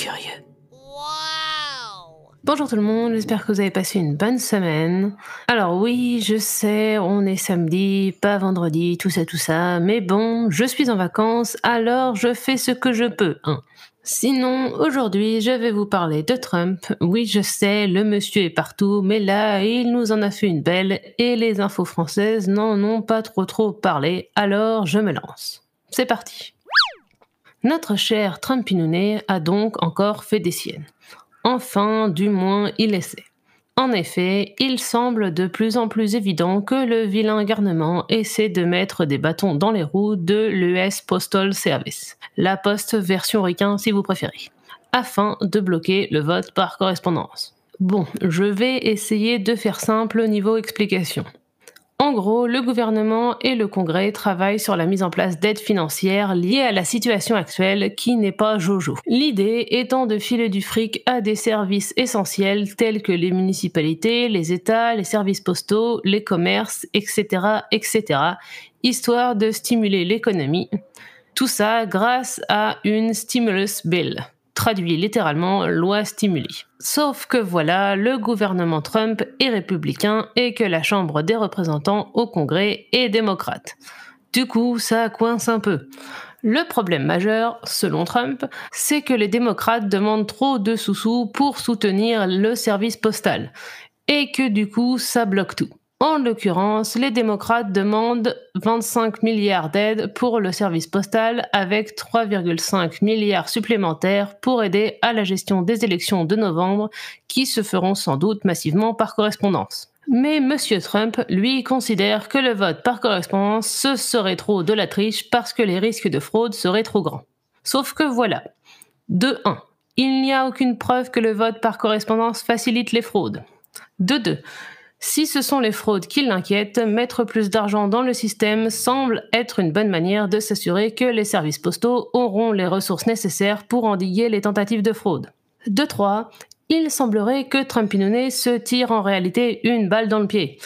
curieux. Bonjour tout le monde, j'espère que vous avez passé une bonne semaine. Alors oui, je sais, on est samedi, pas vendredi, tout ça, tout ça, mais bon, je suis en vacances, alors je fais ce que je peux. Hein. Sinon, aujourd'hui, je vais vous parler de Trump. Oui, je sais, le monsieur est partout, mais là, il nous en a fait une belle, et les infos françaises n'en ont pas trop trop parlé, alors je me lance. C'est parti. Notre cher Trumpinounet a donc encore fait des siennes. Enfin, du moins, il essaie. En effet, il semble de plus en plus évident que le vilain garnement essaie de mettre des bâtons dans les roues de l'US Postal Service, la poste version ricain si vous préférez, afin de bloquer le vote par correspondance. Bon, je vais essayer de faire simple au niveau explication. En gros, le gouvernement et le Congrès travaillent sur la mise en place d'aides financières liées à la situation actuelle qui n'est pas jojo. L'idée étant de filer du fric à des services essentiels tels que les municipalités, les États, les services postaux, les commerces, etc., etc., histoire de stimuler l'économie. Tout ça grâce à une stimulus bill traduit littéralement loi stimuli. Sauf que voilà, le gouvernement Trump est républicain et que la Chambre des représentants au Congrès est démocrate. Du coup, ça coince un peu. Le problème majeur, selon Trump, c'est que les démocrates demandent trop de sous-sous pour soutenir le service postal, et que du coup, ça bloque tout. En l'occurrence, les démocrates demandent 25 milliards d'aides pour le service postal avec 3,5 milliards supplémentaires pour aider à la gestion des élections de novembre qui se feront sans doute massivement par correspondance. Mais M. Trump, lui, considère que le vote par correspondance, ce serait trop de la triche parce que les risques de fraude seraient trop grands. Sauf que voilà. De 1. Il n'y a aucune preuve que le vote par correspondance facilite les fraudes. De 2. Si ce sont les fraudes qui l'inquiètent, mettre plus d'argent dans le système semble être une bonne manière de s'assurer que les services postaux auront les ressources nécessaires pour endiguer les tentatives de fraude. De 3. Il semblerait que Trumpinone se tire en réalité une balle dans le pied,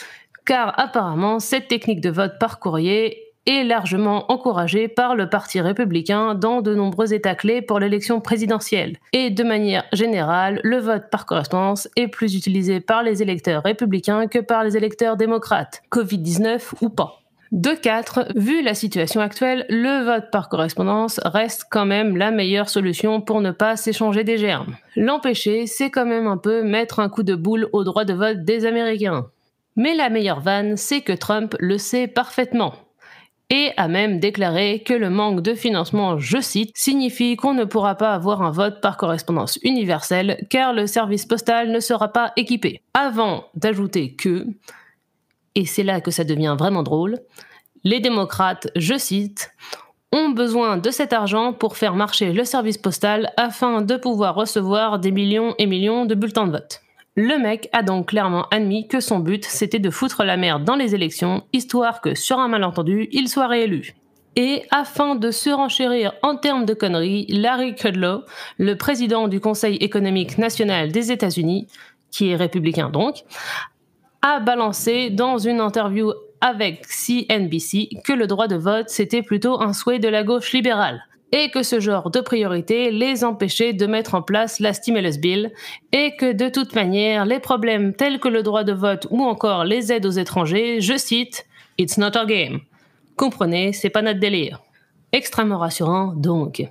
car apparemment cette technique de vote par courrier est largement encouragé par le Parti républicain dans de nombreux États clés pour l'élection présidentielle. Et de manière générale, le vote par correspondance est plus utilisé par les électeurs républicains que par les électeurs démocrates, Covid-19 ou pas. De 4, vu la situation actuelle, le vote par correspondance reste quand même la meilleure solution pour ne pas s'échanger des germes. L'empêcher, c'est quand même un peu mettre un coup de boule au droit de vote des Américains. Mais la meilleure vanne, c'est que Trump le sait parfaitement et a même déclaré que le manque de financement, je cite, signifie qu'on ne pourra pas avoir un vote par correspondance universelle car le service postal ne sera pas équipé. Avant d'ajouter que, et c'est là que ça devient vraiment drôle, les démocrates, je cite, ont besoin de cet argent pour faire marcher le service postal afin de pouvoir recevoir des millions et millions de bulletins de vote. Le mec a donc clairement admis que son but c'était de foutre la merde dans les élections, histoire que sur un malentendu, il soit réélu. Et afin de surenchérir en termes de conneries, Larry Kudlow, le président du Conseil économique national des États-Unis, qui est républicain donc, a balancé dans une interview avec CNBC que le droit de vote c'était plutôt un souhait de la gauche libérale et que ce genre de priorité les empêchait de mettre en place la stimulus bill et que de toute manière les problèmes tels que le droit de vote ou encore les aides aux étrangers, je cite, It's not our game. Comprenez, c'est pas notre délire. Extrêmement rassurant donc.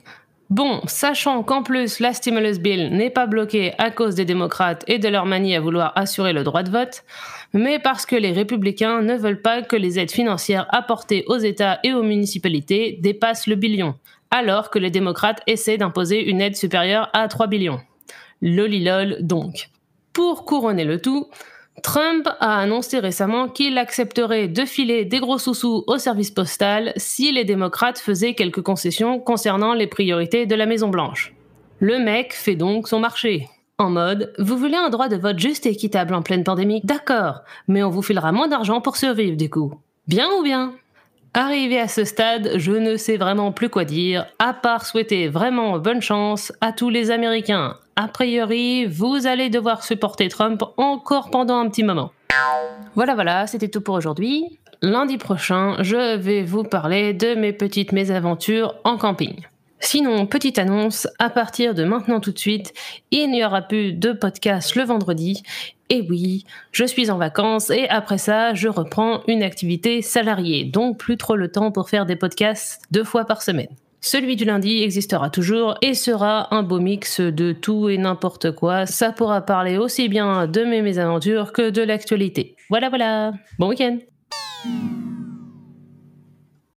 Bon, sachant qu'en plus la stimulus bill n'est pas bloquée à cause des démocrates et de leur manie à vouloir assurer le droit de vote, mais parce que les républicains ne veulent pas que les aides financières apportées aux États et aux municipalités dépassent le billion alors que les démocrates essaient d'imposer une aide supérieure à 3 billions. Lolilol donc. Pour couronner le tout, Trump a annoncé récemment qu'il accepterait de filer des gros sous-sous au service postal si les démocrates faisaient quelques concessions concernant les priorités de la Maison-Blanche. Le mec fait donc son marché. En mode, vous voulez un droit de vote juste et équitable en pleine pandémie? D'accord, mais on vous filera moins d'argent pour survivre du coup. Bien ou bien? Arrivé à ce stade, je ne sais vraiment plus quoi dire, à part souhaiter vraiment bonne chance à tous les Américains. A priori, vous allez devoir supporter Trump encore pendant un petit moment. Voilà, voilà, c'était tout pour aujourd'hui. Lundi prochain, je vais vous parler de mes petites mésaventures en camping. Sinon, petite annonce, à partir de maintenant tout de suite, il n'y aura plus de podcast le vendredi. Et oui, je suis en vacances et après ça, je reprends une activité salariée, donc plus trop le temps pour faire des podcasts deux fois par semaine. Celui du lundi existera toujours et sera un beau mix de tout et n'importe quoi. Ça pourra parler aussi bien de mes mésaventures que de l'actualité. Voilà, voilà. Bon week-end